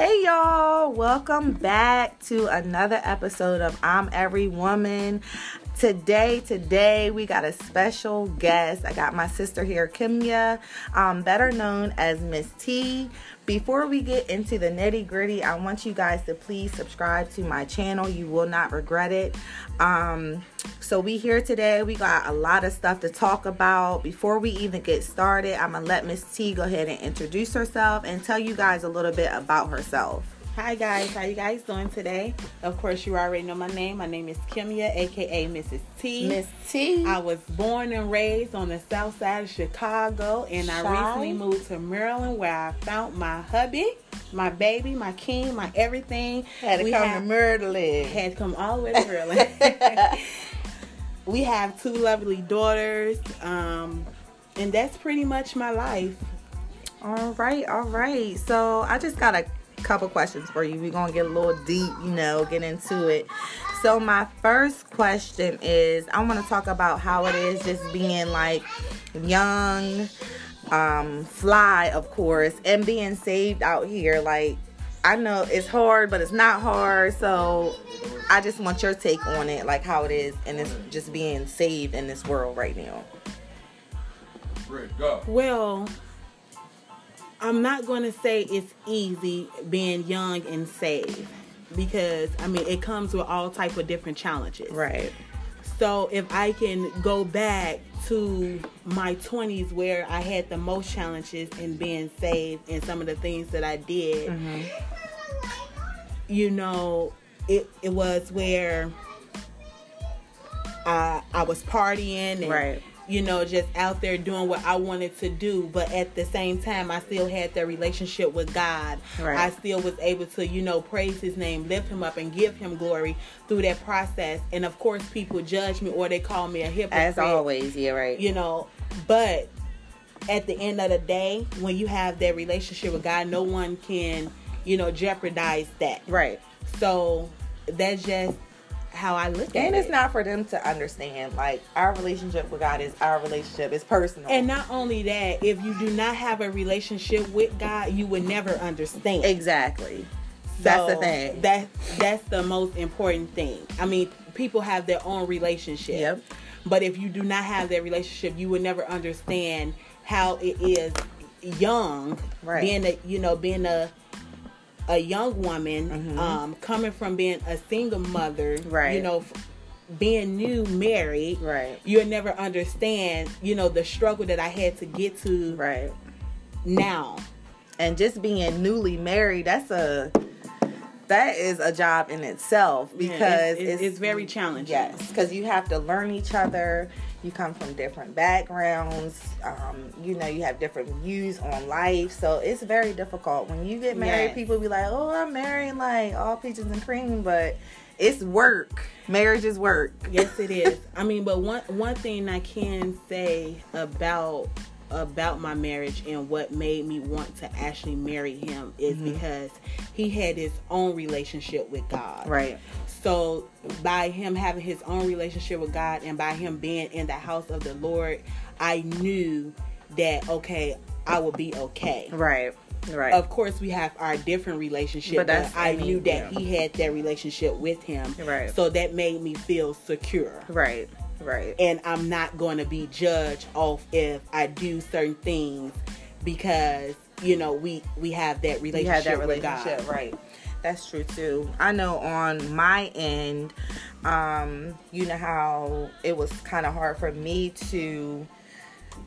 Hey y'all, welcome back to another episode of I'm Every Woman. Today, today we got a special guest. I got my sister here, Kimya, um, better known as Miss T. Before we get into the nitty gritty, I want you guys to please subscribe to my channel. You will not regret it. Um, so we here today. We got a lot of stuff to talk about. Before we even get started, I'm gonna let Miss T go ahead and introduce herself and tell you guys a little bit about herself. Hi guys, how you guys doing today? Of course, you already know my name. My name is Kimya, aka Mrs. T. Miss T. I was born and raised on the south side of Chicago, and Shy. I recently moved to Maryland, where I found my hubby, my baby, my king, my everything. had to We come have- to Maryland. had to come all the way to Maryland. we have two lovely daughters, um, and that's pretty much my life. All right, all right. So I just got a couple questions for you. We're gonna get a little deep, you know, get into it. So my first question is I want to talk about how it is just being like young, um, fly, of course, and being saved out here. Like I know it's hard, but it's not hard. So I just want your take on it, like how it is, and it's just being saved in this world right now. Red, go. Well, I'm not going to say it's easy being young and saved because I mean it comes with all type of different challenges. Right. So if I can go back to my 20s where I had the most challenges in being saved and some of the things that I did, mm-hmm. you know, it it was where I I was partying and Right. You know just out there doing what I wanted to do, but at the same time I still had that relationship with God. Right. I still was able to you know praise His name, lift Him up, and give Him glory through that process. And of course, people judge me or they call me a hypocrite As always, yeah, right. you know but at the end of the day when you have that relationship with god no one can you know jeopardize that Right. so that's just how i look at And it it's not for them to understand. Like our relationship with God is our relationship. It's personal. and not only that if you do not have a relationship with god you would never understand exactly. That's the So thing. that that's the most important thing i mean people have their own relationship Yep. But if you do not have that relationship, you would never understand how it is young, Right. being a you know being a a young woman, Mm-hmm. um, coming from being a single mother, Right. You know, f- being new married, Right. You'll never understand, you know, the struggle that I had to get to Right. now. And just being newly married, that's a that is a job in itself Yeah, because it's, it's, it's very challenging. Yes, because you have to learn each other. You come from different backgrounds. Um, you know, you have different views on life. So it's very difficult. When you get married, Yes. people be like, oh, I'm marrying like all peaches and cream. But it's work. Marriage is work. Yes, it is. I mean, but one one thing I can say about about my marriage and what made me want to actually marry him is Mm-hmm. because he had his own relationship with God. Right. So by him having his own relationship with God and by him being in the house of the Lord, I knew that okay, I will be okay. Right. Right. Of course, we have our different relationship, But but, I, I mean, knew that yeah. he had that relationship with him. Right. So that made me feel secure right. Right. and I'm not going to be judged off if I do certain things because you know we we have that relationship, had that with relationship, God. right? That's true too. I know on my end, um, you know how it was kind of hard for me to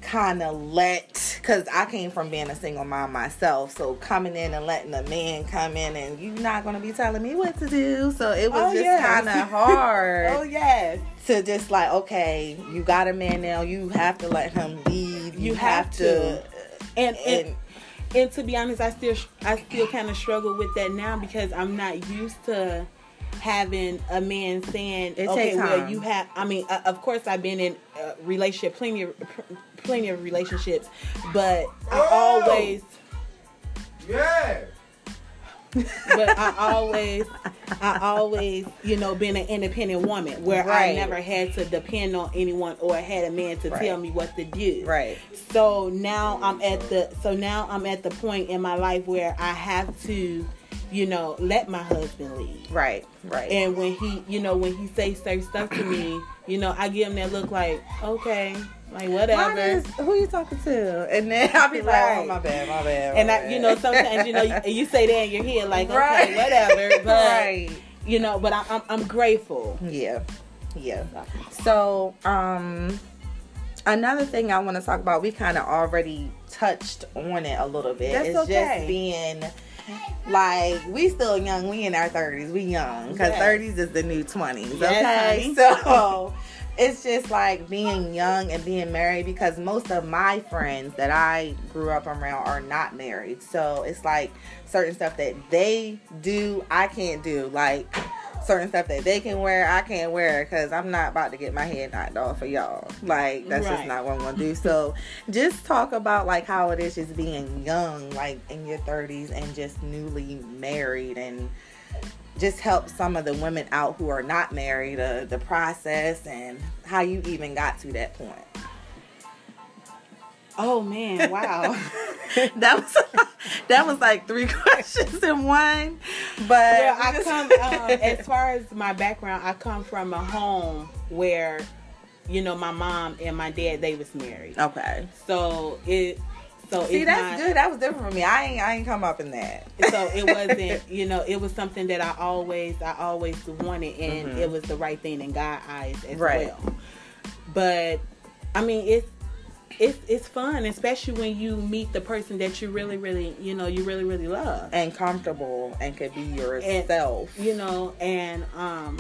kind of let because I came from being a single mom myself. So coming in and letting a man come in and you're not gonna be telling me what to do. So it was Oh, just yes. kind of hard Oh yes, to just like, okay, you got a man now. You have to let him lead. you, have, to. And, and and and to be honest, I still I still kind of struggle with that now because I'm not used to having a man saying, It "Okay, takes well, you have." I mean, uh, of course, I've been in uh, relationship, plenty of plenty of relationships, but I always Yeah. But I always, I always, you know, been an independent woman where Right. I never had to depend on anyone or had a man to Right. tell me what to do. right. So now I'm at the, so now I'm at the point in my life where I have to, you know, let my husband lead. Right, right. And when he, you know, when he say certain stuff to me, you know, I give him that look like, okay, like whatever. Is, who you talking to? And then I'll be like, oh my bad, my bad. My and bad. I, you know, sometimes you know you, you, say that in your head like, okay, right. whatever. But right. you know, but I, I'm I'm grateful. Yeah, yeah. So um, another thing I want to talk about, we kind of already touched on it a little bit. That's it's okay. just being like we still young we in our 30s we young because yes. 30s is the new 20s yes, okay so it's just like being young and being married because most of my friends that I grew up around are not married. So it's like certain stuff that they do, I can't do. Like certain stuff that they can wear, I can't wear because I'm not about to get my head knocked off for y'all. Like that's right. just not what I'm gonna do. So just talk about like how it is just being young, like in your 30s and just newly married and just help some of the women out who are not married, uh, the process and how you even got to that point. Oh man, wow. that was that was like three questions in one. But well, I come um, as far as my background, I come from a home where you know my mom and my dad they was married. Okay. So it so see that's not, good. That was different for me. I ain't I ain't come up in that. So it wasn't you know it was something that I always I always wanted and mm-hmm. it was the right thing in God eyes as right. well. But I mean it's it's it's fun, especially when you meet the person that you really, really, you know, you really, really love and comfortable and could be yourself. And, you know, and um,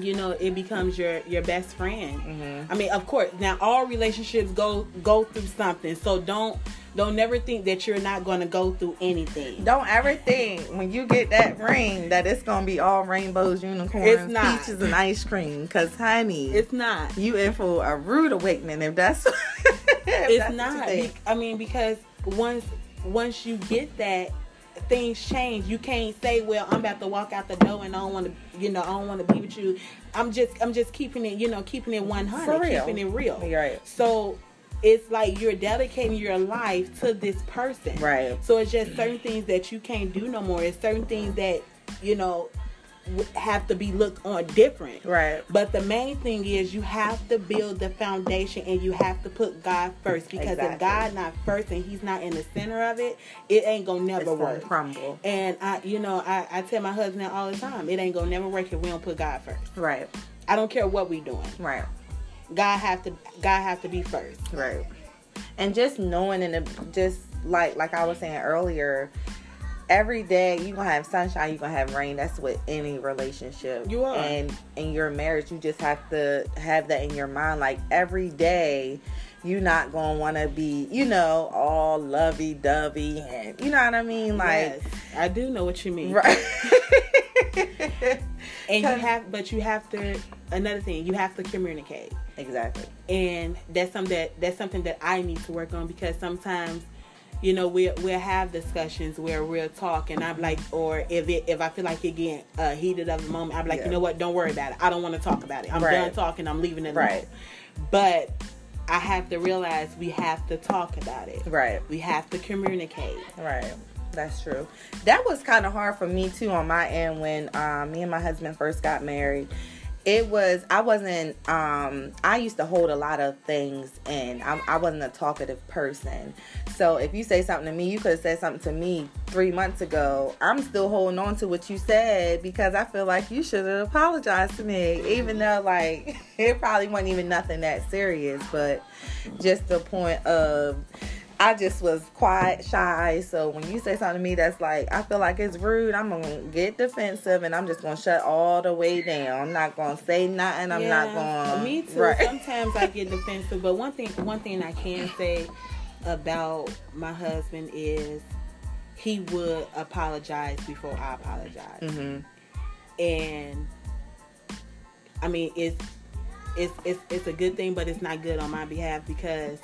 you know, it becomes your your best friend. Mm-hmm. I mean, of course, now all relationships go go through something, so don't don't never think that you're not going to go through anything. Don't ever think when you get that ring that it's going to be all rainbows, unicorns, it's not. peaches, and ice cream. Because, honey, it's not. You in for a rude awakening if that's. if it's that's not. I mean, because once once you get that things change. You can't say, "Well, I'm about to walk out the door and I don't want to, you know, I don't want to be with you." I'm just, I'm just keeping it, you know, keeping it 100, keeping it real. Right. So it's like you're dedicating your life to this person. Right. So it's just certain things that you can't do no more. It's certain things that, you know, have to be looked on different. Right. But the main thing is you have to build the foundation and you have to put God first because exactly. if God not first and He's not in the center of it, it ain't gonna never it's work. crumble. And I, you know, I, I tell my husband all the time, it ain't gonna never work if we don't put God first. Right. I don't care what we doing. Right. God have to God have to be first. Right. And just knowing and uh, just like like I was saying earlier, every day you gonna have sunshine, you gonna have rain. That's with any relationship. You are. And in your marriage, you just have to have that in your mind. Like every day, you're not gonna want to be, you know, all lovey dovey, and you know what I mean. Like, yes, I do know what you mean. Right. and you have, but you have to. Another thing, you have to communicate. Exactly. And that's something that that's something that I need to work on because sometimes you know we'll we'll have discussions where we'll talk and i'm like or if it if i feel like it getting uh, heated of the moment i'm like yeah. you know what? Don't worry about it. I don't want to talk about it. I'm right. done talking. I'm leaving it right. alone. but i have to realize we have to talk about it. Right. We have to communicate. Right. That's true. That was kind of hard for me too on my end when um, me and my husband first got married it was i wasn't um i used to hold a lot of things and I, I wasn't a talkative person. So if you say something to me you could have said something to me three months ago. I'm still holding on to what you said because i feel like you should have apologized to me even though like it probably wasn't even nothing that serious but just the point of I just was quiet, shy. So when you say something to me that's like, I feel like it's rude, I'm gonna get defensive and I'm just gonna shut all the way down. I'm not gonna say nothing. I'm yeah, not gonna. Me too. Right. Sometimes I get defensive, but one thing, one thing I can say about my husband is he would apologize before I apologize, mm-hmm. and I mean it's it's it's it's a good thing, but it's not good on my behalf because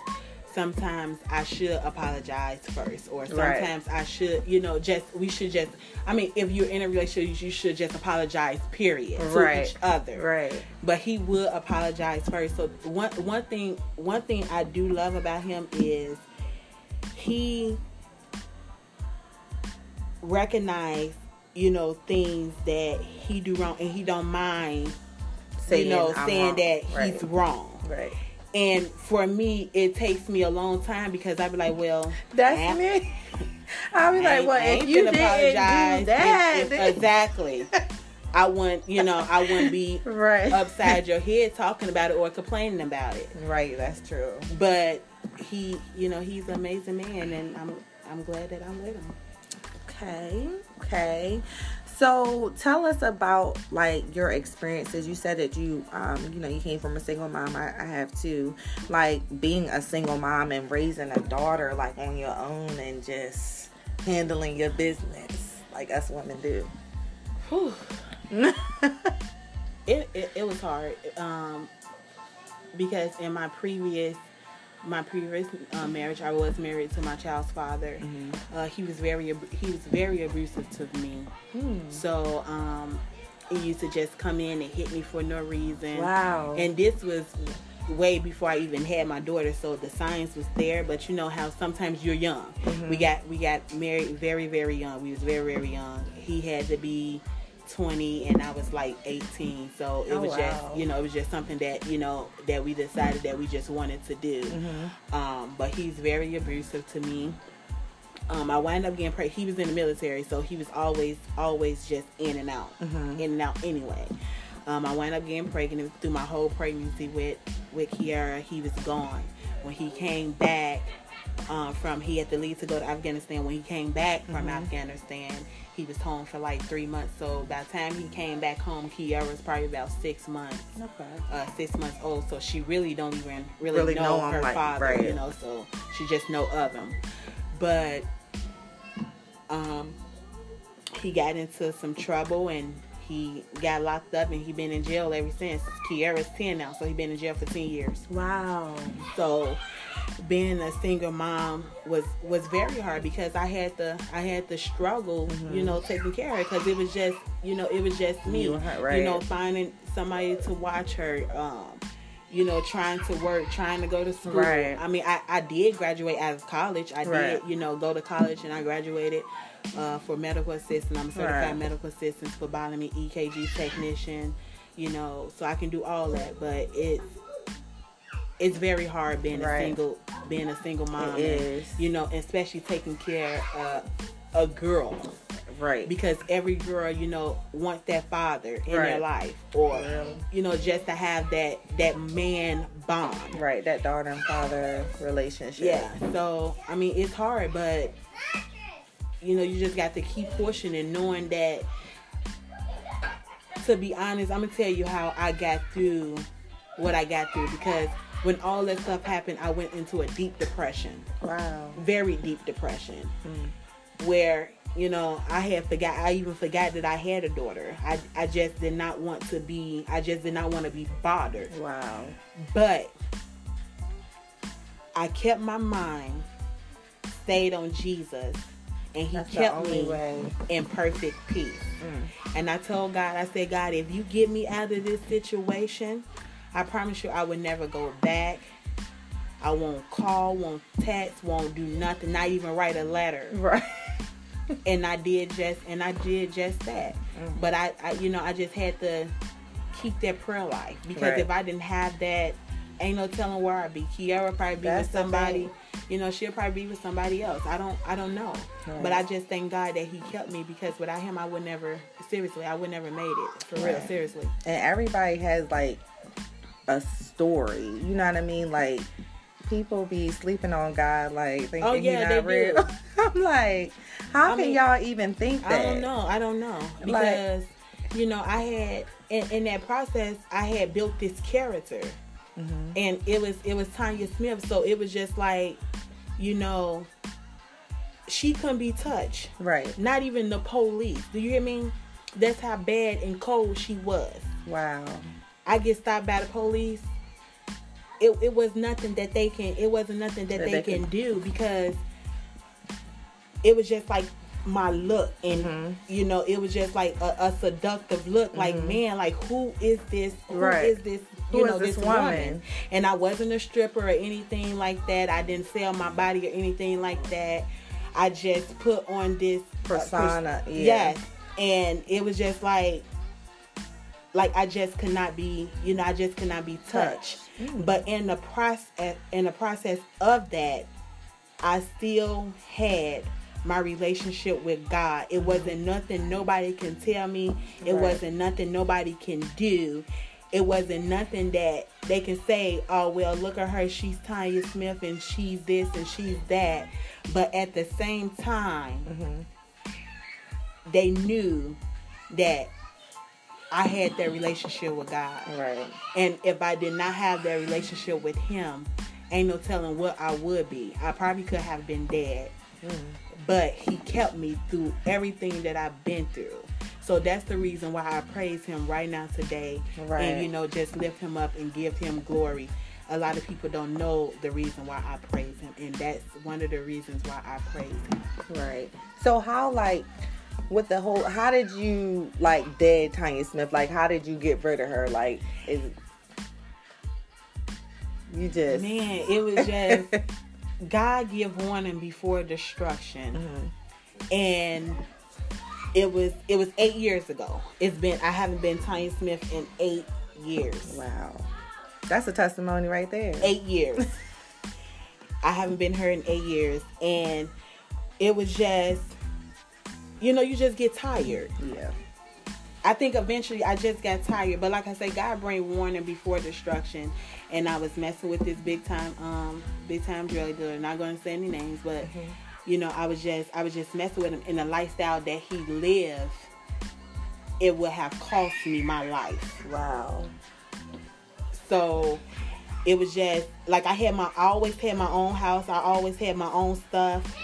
sometimes I should apologize first, or sometimes right. I should, you know, just we should just. I mean, if you're in a relationship, you should just apologize. Period. To right. each other. Right. But he would apologize first. So one one thing one thing I do love about him is he recognize, you know, things that he do wrong and he don't mind, Saying, you know, "I'm saying wrong." that Right. he's wrong. Right. And for me, it takes me a long time because I'd be like, well, That's I- me. I'd be like, well, if you didn't apologize do that, if- then- exactly. I wouldn't, you know, I wouldn't be right, upside your head talking about it or complaining about it. right. That's true. But he, you know, he's an amazing man, and I'm, I'm glad that I'm with him. Okay, okay. So tell us about like your experiences. You said that you, um, you know, you came from a single mom. I, I have too. Like being a single mom and raising a daughter like on your own and just handling your business like us women do. It, it it was hard um, because in my previous my previous uh, marriage, I was married to my child's father. Uh, he was very ab- he was very abusive to me. Hmm. So um, he used to just come in and hit me for no reason. Wow. And this was way before I even had my daughter, so the signs was there. But you know how sometimes you're young. Mm-hmm. We got we got married very very young. We was very very young. He had to be 20 and I was like 18. So it Oh, was wow. just you know it was just something that you know that we decided that we just wanted to do. Mm-hmm. Um, but he's very abusive to me. Um, I wound up getting pregnant. He was in the military, so he was always, always just in and out, Mhm. in and out anyway. Um, I wound up getting pregnant through my whole pregnancy with with Kiara. He was gone when he came back um, from. He had to leave to go to Afghanistan. When he came back from Afghanistan, he was home for like three months. So by the time he came back home, Kiara was probably about six months Okay. uh, six months old, so she really don't even really, Really know, know her like, father, right. you know. So she just know of him. But um, he got into some trouble and he got locked up and he been in jail ever since. Kiara's ten now, so he been in jail for ten years. Wow. So being a single mom was was very hard because I had to I had to struggle, you know, taking care of her because it was just you know it was just me, You right. you know, finding somebody to watch her. Um, you know, trying to work, trying to go to school. Right. I mean, I, I did graduate out of college. I Right. did, you know, go to college and I graduated uh, for medical assistant. I'm a certified Right. medical assistant, for phlebotomy, EKG technician, you know, so I can do all that. But it's it's very hard being Right. a single being a single mom. It and, is. you know, especially taking care of a girl Right. because every girl, you know, wants that father in Right. their life, or Really. you know, just to have that that man bond. Right. That daughter and father relationship. Yeah. So I mean, it's hard, but you know, you just got to keep pushing and knowing that. To be honest, I'm gonna tell you how I got through what I got through because when all that stuff happened, I went into a deep depression, Wow. very deep depression, Mm. where you know I had forgot. I even forgot that I had a daughter. I I just did not want to be. I just did not want to be bothered. Wow. But I kept my mind stayed on Jesus, and He That's kept me way. in perfect peace. Mm. And I told God, I said, God, if you get me out of this situation, I promise you I would never go back. I won't call, won't text, won't do nothing, not even write a letter. Right. And I did just, and I did just that. Mhm. But I, I, you know, I just had to keep that prayer life because Right. if I didn't have that, ain't no telling where I'd be. Kiara probably be That's with somebody. You know, she'll probably be with somebody else. I don't, I don't know. Right. But I just thank God that He kept me because without Him, I would never. Seriously, I would never made it for real. Seriously. and everybody has like a story. You know what I mean? Like people be sleeping on God, like thinking Oh, yeah, not they real. do. I'm like, how I can mean, y'all even think that? I don't know. I don't know Like- because you know I had in, in that process I had built this character, Mhm. and it was it was Tanya Smith. So it was just like, you know, she couldn't be touched. Right. Not even the police. Do you hear me? That's how bad and cold she was. Wow. I get stopped by the police. It, it was nothing that they can. It wasn't nothing that, That they, they can can- do because it was just like my look, and Mhm. you know, it was just like a, a seductive look. Like Mhm. man, like who is this? Who is Right. this? Who You know, this this, woman? woman? And I wasn't a stripper or anything like that. I didn't sell my body or anything like that. I just put on this uh, Persona, pers- yeah. Yes, and it was just like, like I just could not be, you know, I just could not be touched. Mm. But in the process, in the process of that, I still had my relationship with God. It wasn't nothing nobody can tell me. It Right. wasn't nothing nobody can do. It wasn't nothing that they can say, oh, well, look at her. She's Tanya Smith and she's this and she's that. But at the same time, mm-hmm. they knew that I had that relationship with God. Right. And if I did not have that relationship with him, ain't no telling what I would be. I probably could have been dead. Mm-hmm. But he kept me through everything that I've been through. So that's the reason why I praise him right now today. Right. And you know, just lift him up and give him glory. A lot of people don't know the reason why I praise him, and that's one of the reasons why I praise him. Right. So how like with the whole how did you like dead Tanya Smith? Like how did you get rid of her? Like is you just Man, it was just God give warning before destruction. Mm-hmm. And it was it was eight years ago. It's been I haven't been Tanya Smith in eight years. Wow. That's a testimony right there. Eight years. I haven't been her in eight years. And it was just you know, you just get tired. Yeah. I think eventually I just got tired. But like I say, God bring warning before destruction. And I was messing with this big time, um, big time drug dealer. Not gonna say any names, but you know, I was just I was just messing with him in the lifestyle that he lived. It would have cost me my life. Wow. So it was just like I had my I always had my own house. I always had my own stuff.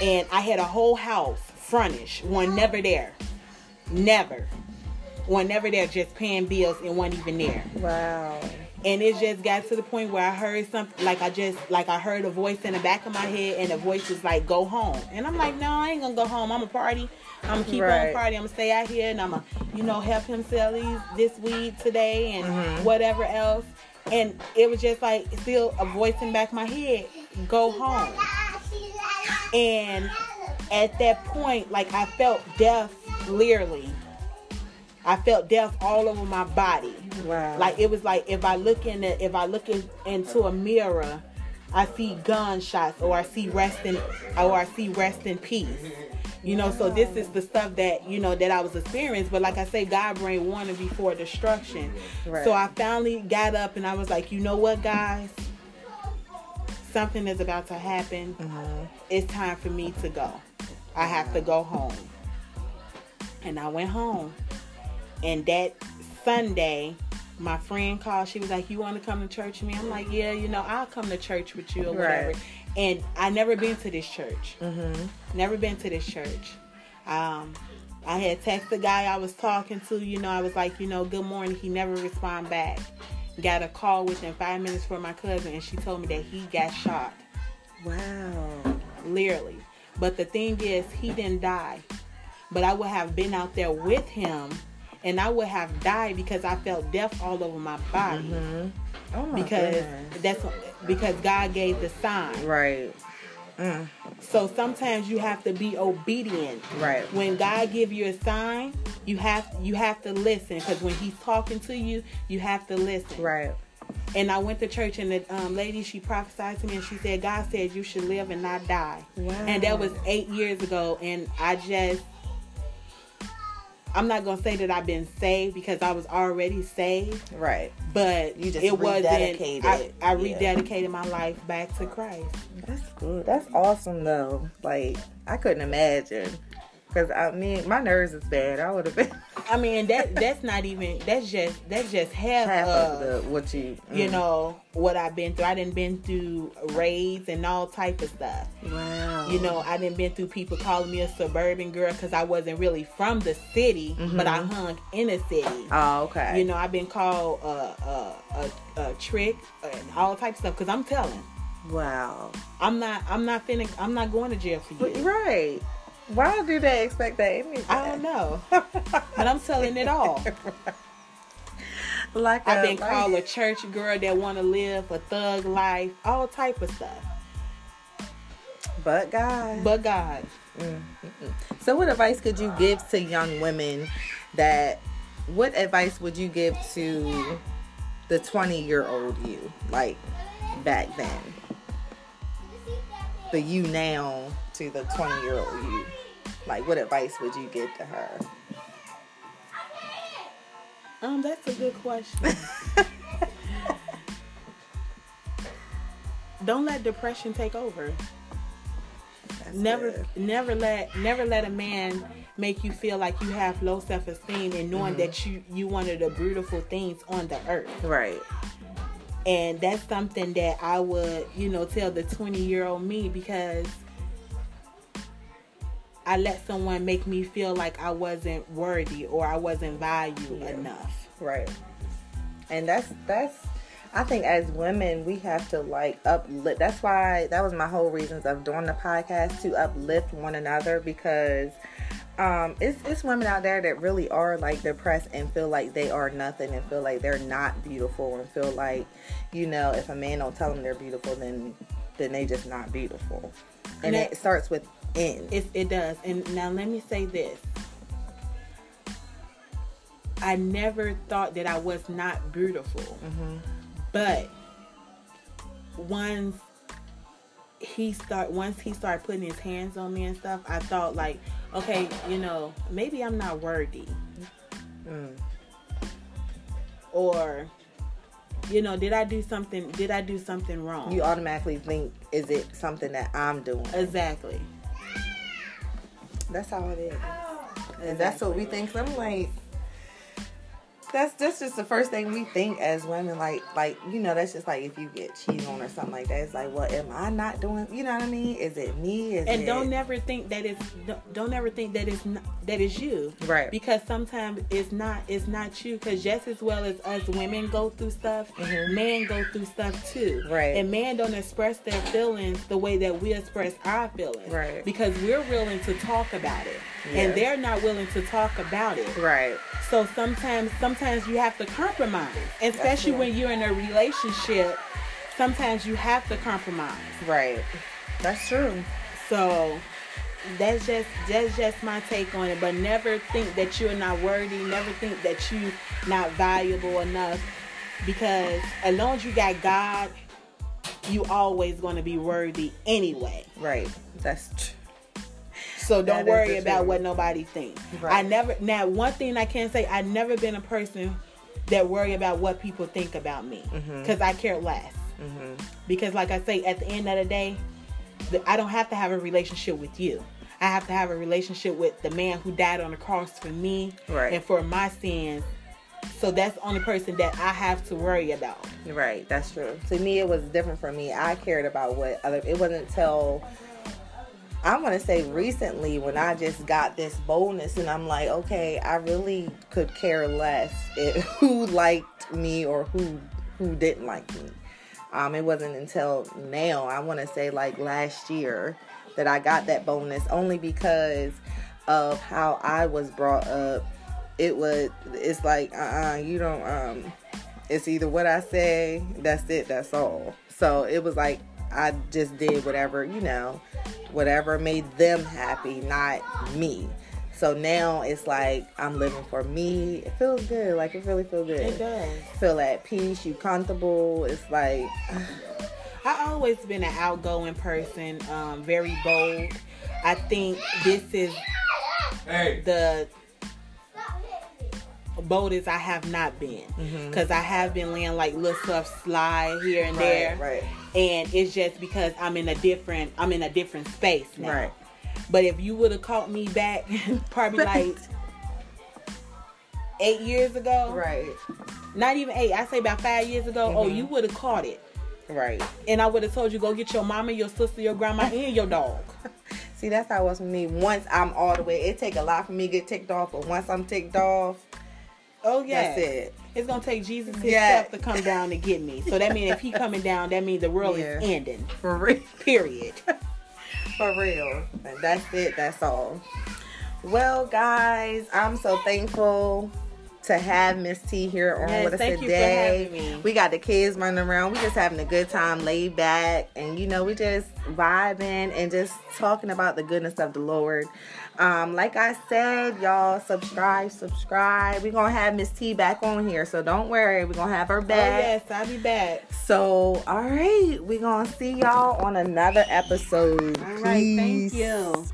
And I had a whole house furnished. One never there. Never. One never there just paying bills and one even there. Wow. And it just got to the point where I heard something like I just like I heard a voice in the back of my head and the voice was like, Go home. And I'm like, No, I ain't gonna go home. I'm a party. I'm gonna keep Right. on party. I'm gonna stay out here and I'm gonna, you know, help him sell these this weed today and mm-hmm. whatever else. And it was just like still a voice in the back of my head, go home. And at that point, like I felt death literally. I felt death all over my body. Wow. Like it was like if I look in the, if I look in, into a mirror, I see gunshots or I see rest in or I see rest in peace. You know, so this is the stuff that you know that I was experiencing. But like I say, God bring warning before destruction. Right. So I finally got up and I was like, you know what, guys, something is about to happen. Mm-hmm. It's time for me to go. I have to go home. And I went home. And that Sunday, my friend called. She was like, "You want to come to church with me?" I'm like, "Yeah, you know, I'll come to church with you or whatever." Right. And I never been to this church. Never been to this church. Um, I had texted the guy I was talking to. You know, I was like, you know, good morning. He never respond back. Got a call within five minutes from my cousin, and she told me that he got shot Wow. literally. But the thing is, he didn't die. But I would have been out there with him, and I would have died because I felt death all over my body. Oh my Because goodness. that's because God gave the sign. Right. So sometimes you have to be obedient. Right. When God give you a sign, you have you have to listen because when He's talking to you, you have to listen. Right. And I went to church, and the um, lady she prophesied to me, and she said, "God said you should live and not die." Wow. And that was eight years ago, and I just. I'm not gonna say that I've been saved because I was already saved, Right. but You just it wasn't. I, I Yeah. rededicated my life back to Christ. That's good. That's awesome though. Like I couldn't imagine. Cause I mean my nerves is bad. I would have been I mean that that's not even that's just that's just half, half of, of the what you you mm. know what I've been through. I didn't been through raids and all type of stuff. Wow. You know, I didn't been through people calling me a suburban girl because I wasn't really from the city, but I hung in a city. Oh, okay. You know, I've been called a a, a, a trick and all types of stuff because I'm telling. Wow. I'm not. I'm not finna. I'm not going to jail for But- you. Right. Why do they expect that anyway? I don't know, but I'm telling it all. like I've been like- called a church girl that want to live a thug life, all type of stuff. But God. but God. So, what advice could you give to young women that? What advice would you give to the twenty-year-old you, like back then? The you now to the twenty-year-old you. Like, what advice would you give to her? Um, that's a good question. Don't let depression take over. That's never good. never let never let a man make you feel like you have low self-esteem and knowing that you you one of the beautiful things on the earth Right. and that's something that i would you know tell the 20 year old me because i let someone make me feel like i wasn't worthy or i wasn't valued Yeah. enough Right. And that's that's I think as women we have to like uplift that's why that was my whole reasons of doing the podcast to uplift one another because um it's it's women out there that really are like depressed and feel like they are nothing and feel like they're not beautiful and feel like, you know, if a man don't tell them they're beautiful then then they just not beautiful. And And that- it starts with in. It, it does. And now let me say this. I never thought that I was not beautiful. But once he start once he started putting his hands on me and stuff, I thought like, okay, you know, maybe I'm not worthy. Mm. Or you know, did I do something did I do something wrong? You automatically think is it something that I'm doing? exactly. That's how it is. Oh. And that's what we think. I'm like, that's that's just the first thing we think as women. Like, like you know, that's just like if you get cheated on or something like that. It's like, well, am I not doing? You know what I mean? Is it me? Is and it, don't never think that it's don't, don't ever think that it's not, that it's you Right. because sometimes it's not it's not you because just as well as us women go through stuff Mhm. men go through stuff too Right. and men don't express their feelings the way that we express our feelings Right. because we're willing to talk about it Yeah. and they're not willing to talk about it right. so sometimes sometimes you have to compromise especially when you're in a relationship sometimes you have to compromise Right. That's true. so that's just that's just my take on it. But never think that you're not worthy. Never think that you not valuable enough. Because as long as you got God, you always gonna be worthy anyway. Right. That's true. So don't worry about what nobody thinks. Right. I never now one thing I can say I never been a person that worry about what people think about me because I care less. hmm because like i say at the end of the day i don't have to have a relationship with you i have to have a relationship with the man who died on the cross for me Right. and for my sins so that's the only person that i have to worry about Right, that's true. To me, it was different for me. I cared about what other. It wasn't until I want to say recently when I just got this boldness, and I'm like, okay, I really could care less who liked me or who who didn't like me. Um, it wasn't until now, I want to say like last year, that I got that bonus only because of how I was brought up. It was, it's like, uh, uh you don't, um, it's either what I say, that's it, that's all. So it was like I just did whatever, you know, whatever made them happy, not me. So now it's like I'm living for me. It feels good. Like it really feels good. it does Feel at peace. You comfortable. It's like i always been an outgoing person um, very bold i think this is Hey. the boldest i have not been because i have been laying like little stuff slide here and there right, and it's just because I'm in a different I'm in a different space now. right, But if you would have caught me back probably like eight years ago, right, not even eight, I say about five years ago, oh, Mhm. you would have caught it, right. and I would have told you go get your mama, your sister, your grandma, and your dog. See, that's how it was for me. Once I'm all the way, it take a lot for me to get ticked off, but once I'm ticked off, Oh yeah, that's it. It's gonna take Jesus himself Yeah. to come down to get me. So that means if he coming down, that means the world Yeah. is ending. For real. Period. For real. And that's it. That's all. Well, guys, I'm so thankful to have Miss T here on Yes, with us thank you for today. We got the kids running around. We just having a good time, laid back, and you know, we just vibing and just talking about the goodness of the Lord. Um, like I said, y'all subscribe, subscribe. We're gonna have Miss T back on here, so don't worry. We're gonna have her back. Oh back. yes, I'll be back. So, all right, we're gonna see y'all on another episode. All right, thank you.